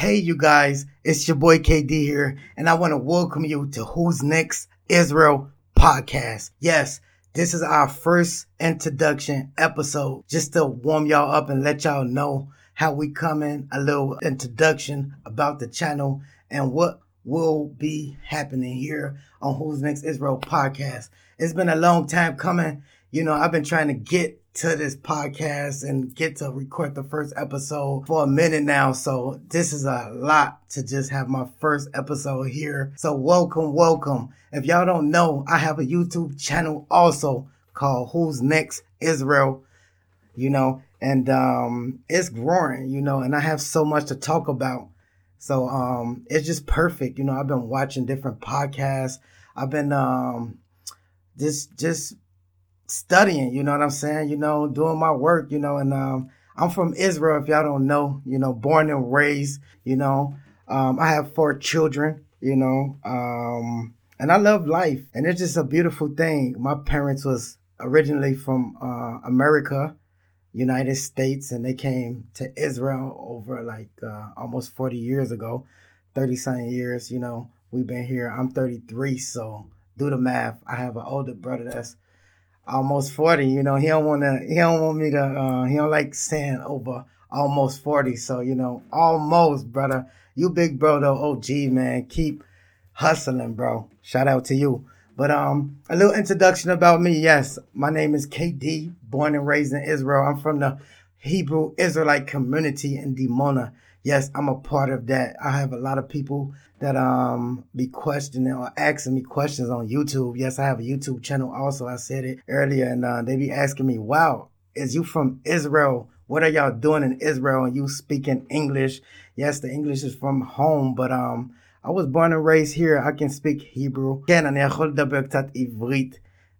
Hey, you guys, it's your boy KayD here, and I want to welcome you to Who's Next Israel podcast. Yes, this is our first introduction episode just to warm y'all up and let y'all know how we come in, a little introduction about the channel and what will be happening here on Who's Next Israel podcast. It's been a long time coming. You know, I've been trying to get to this podcast and get to record the first episode for a minute now. So this is a lot to just have my first episode here. So welcome, welcome. If y'all don't know, I have a YouTube channel also called Who's Next Israel, you know, and um it's growing, you know, and I have so much to talk about. So um it's just perfect. You know, I've been watching different podcasts. I've been um just just studying, you know what I'm saying? You know, doing my work, you know, and um, I'm from Israel, if y'all don't know, you know, born and raised, you know. Um, I have four children, you know, um, and I love life. And it's just a beautiful thing. My parents was originally from uh, America, United States, and they came to Israel over like uh, almost 40 years ago, 30 something years, you know. We've been here. I'm 33, so do the math. I have an older brother that's almost 40. You know, he don't want to, he don't want me to, uh, he don't like saying over almost 40. So, you know, almost, brother. You big bro though, OG, man. Keep hustling, bro. Shout out to you. But um, a little introduction about me. Yes, my name is KayD, born and raised in Israel. I'm from the Hebrew Israelite community in Dimona yes, I'm a part of that. I have a lot of people that um be questioning or asking me questions on YouTube. Yes, I have a YouTube channel also. I said it earlier, and uh, they be asking me, "Wow, is you from Israel? What are y'all doing in Israel? And you speaking English? Yes, the English is from home, but um." I was born and raised here. I can speak Hebrew.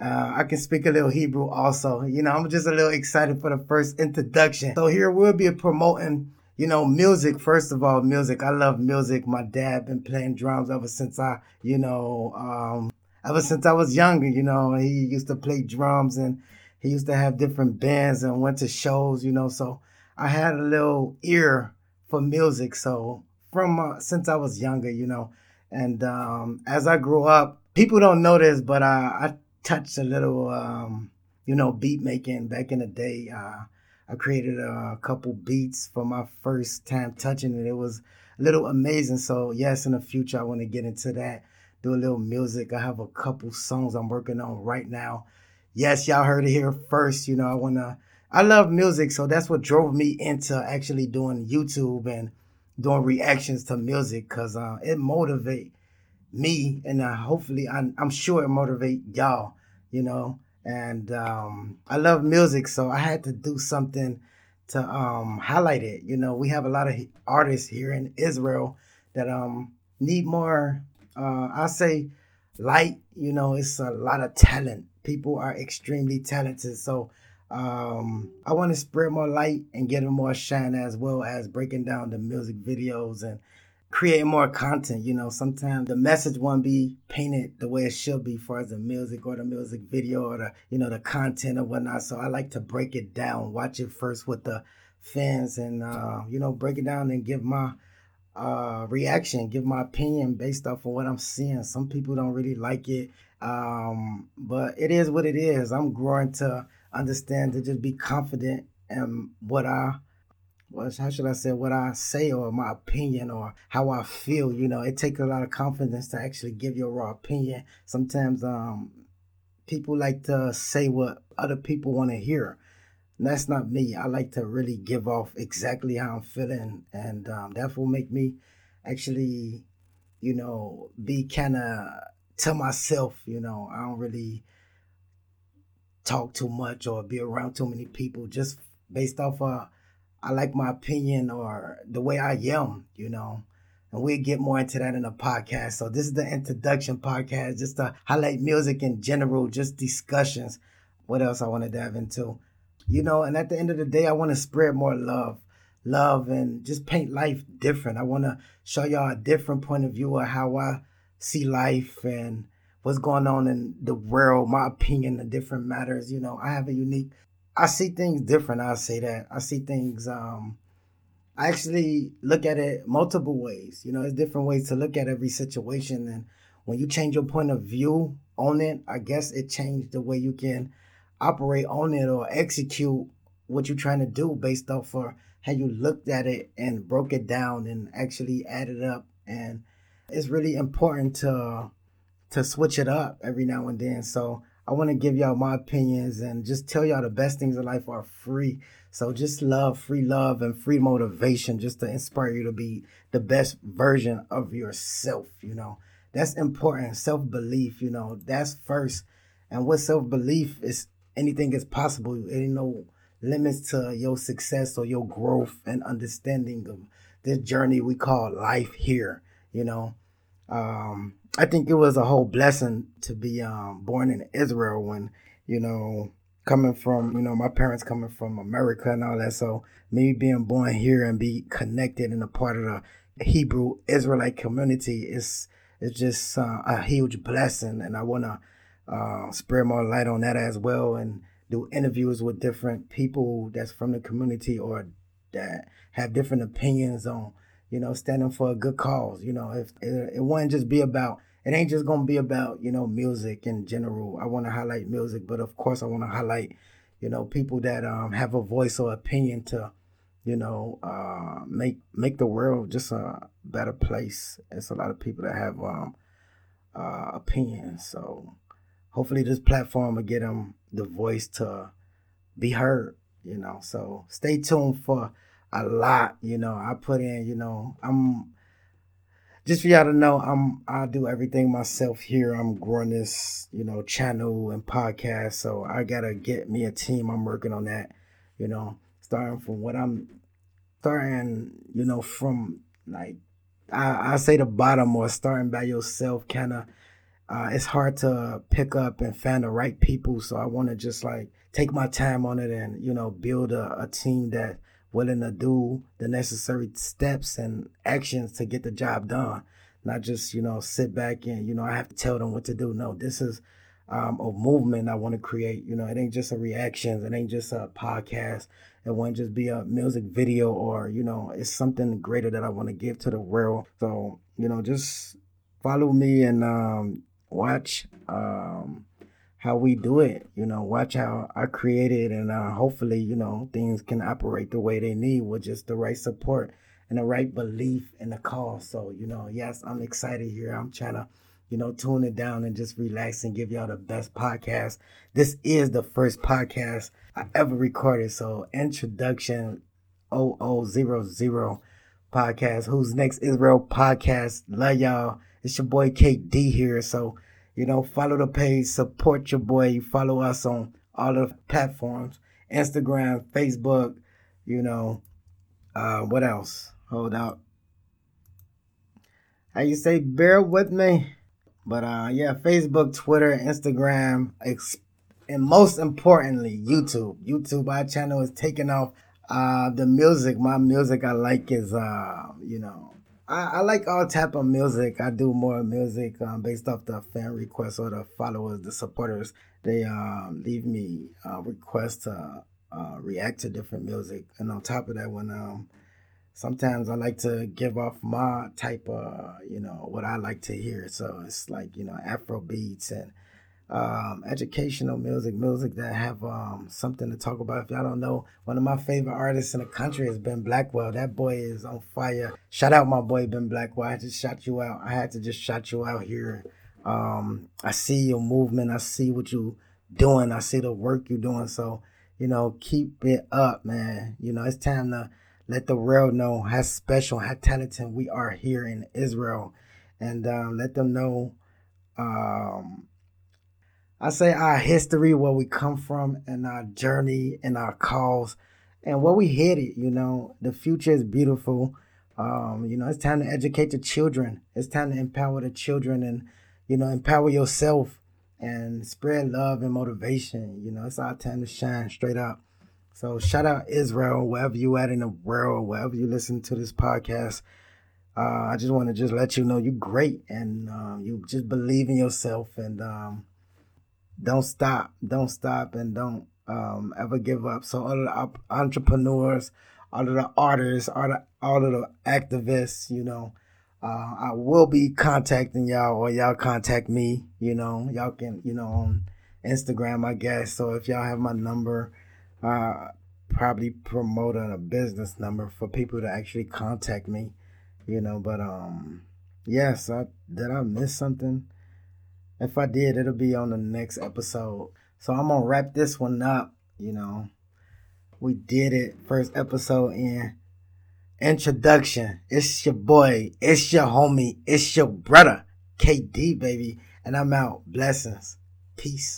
Uh, I can speak a little Hebrew also. You know, I'm just a little excited for the first introduction. So here we'll be promoting you know, music, first of all, music. I love music. My dad been playing drums ever since I, you know, um, ever since I was younger, you know, he used to play drums and he used to have different bands and went to shows, you know, so I had a little ear for music. So from uh, since I was younger, you know, and um, as I grew up, people don't know this, but I, I touched a little, um, you know, beat making back in the day. Uh, I created a couple beats for my first time touching it. It was a little amazing. So yes, in the future I want to get into that. Do a little music. I have a couple songs I'm working on right now. Yes, y'all heard it here first. You know, I wanna I love music, so that's what drove me into actually doing YouTube and doing reactions to music because uh, it motivate me and uh, hopefully I'm, I'm sure it motivate y'all. You know, and um, I love music, so I had to do something to um, highlight it. You know, we have a lot of artists here in Israel that um, need more. Uh, I say light. You know, it's a lot of talent. People are extremely talented, so um, I want to spread more light and get them more shine as well as breaking down the music videos and create more content. You know, sometimes the message won't be painted the way it should be for the music or the music video or the, you know, the content or whatnot. So I like to break it down, watch it first with the fans and, uh, you know, break it down and give my uh, reaction, give my opinion based off of what I'm seeing. Some people don't really like it. Um, but it is what it is. I'm growing to understand to just be confident in what I what how should I say what I say or my opinion or how I feel. You know, it takes a lot of confidence to actually give your raw opinion. Sometimes um people like to say what other people want to hear. And that's not me. I like to really give off exactly how I'm feeling, and um, that will make me actually, you know, be kind of to myself. You know, I don't really talk too much or be around too many people just based off of I like my opinion or the way I am, you know. And we'll get more into that in the podcast. So this is the introduction podcast, just to highlight music in general, just discussions. What else I want to dive into? You know, and at the end of the day, I want to spread more love. Love and just paint life different. I want to show y'all a different point of view of how I see life and what's going on in the world, my opinion of different matters. You know, I have a unique I see things different. I say that I see things um, I actually look at it multiple ways. You know, there's different ways to look at every situation. And when you change your point of view on it, I guess it changed the way you can operate on it or execute what you're trying to do based off of how you looked at it and broke it down and actually added up. And it's really important to to switch it up every now and then. So I want to give y'all my opinions and just tell y'all the best things in life are free. So just love, free love, and free motivation just to inspire you to be the best version of yourself. You know, that's important. Self belief, you know, that's first. And with self belief is anything is possible. There Ain't no limits to your success or your growth and understanding of this journey we call life here. You know, um, I think it was a whole blessing to be um, born in Israel when, you know, coming from, you know, my parents coming from America and all that. So me being born here and be connected and a part of the Hebrew Israelite community is is just uh, a huge blessing. And I want to uh, spread more light on that as well and do interviews with different people that's from the community or that have different opinions on you know, standing for a good cause. You know, if it, it wouldn't just be about, it ain't just gonna be about you know music in general. I want to highlight music, but of course I want to highlight, you know, people that um, have a voice or opinion to, you know, uh, make make the world just a better place. It's a lot of people that have um, uh, opinions, so hopefully this platform will get them the voice to be heard. You know, so stay tuned for a lot. You know, I put in, you know, I'm just for y'all to know, I'm I do everything myself here. I'm growing this, you know, channel and podcast. So I gotta get me a team. I'm working on that, you know, starting from what I'm starting, you know, from like I, I say the bottom or starting by yourself kinda uh, it's hard to pick up and find the right people. So I want to just like take my time on it and you know build a, a team that willing to do the necessary steps and actions to get the job done. Not just, you know, sit back and, you know, I have to tell them what to do. No, this is um, a movement I want to create. You know, it ain't just a reaction. It ain't just a podcast. It won't just be a music video or, you know, it's something greater that I want to give to the world. So, you know, just follow me and um, watch. Um, how we do it. You know, watch how I create it, and uh, hopefully, you know, things can operate the way they need with just the right support and the right belief in the cause. So, you know, yes, I'm excited here. I'm trying to, you know, tune it down and just relax and give y'all the best podcast. This is the first podcast I ever recorded. So, introduction 0000 podcast. Who's next? Israel podcast. Love y'all. It's your boy KayD here. So, you know, follow the page, support your boy. You Follow us on all the platforms Instagram, Facebook, you know. Uh, what else? Hold up. How you say, bear with me. But uh, yeah, Facebook, Twitter, Instagram, and most importantly, YouTube. YouTube, our channel is taking off. Uh, the music, my music I like is, uh, you know, I, I, like all type of music. I do more music um, based off the fan requests or the followers, the supporters. They uh, leave me uh, requests to uh, react to different music, and on top of that, when um, sometimes I like to give off my type of you know what I like to hear. So it's like you know Afro beats and um, educational music, music that have um, something to talk about. If y'all don't know, one of my favorite artists in the country is Ben Blackwell. That boy is on fire. Shout out my boy Ben Blackwell. I just shot you out. I had to just shout you out here. Um, I see your movement. I see what you doing. I see the work you're doing. So, you know, keep it up, man. You know, it's time to let the world know how special, how talented we are here in Israel. And um, let them know um, I say our history, where we come from, and our journey and our cause, and where we headed. You know, the future is beautiful. Um, you know, it's time to educate the children. It's time to empower the children, and you know, empower yourself and spread love and motivation. You know, it's our time to shine straight up. So shout out Israel, wherever you at in the world, wherever you listen to this podcast. Uh, I just want to just let you know you're great and uh, you just believe in yourself and um, don't stop, don't stop, and don't um, ever give up. So all of the entrepreneurs, all of the artists, all the all of the activists, you know. Uh, I will be contacting y'all or y'all contact me, you know. Y'all can, you know, on Instagram, I guess. So if y'all have my number, uh, probably promote on a business number for people to actually contact me, you know. But um, yes, I did I miss something? If I did, it'll be on the next episode. So I'm gonna wrap this one up, you know. We did it. First episode in. Introduction. It's your boy. It's your homie. It's your brother. KayD, baby. And I'm out. Blessings. Peace.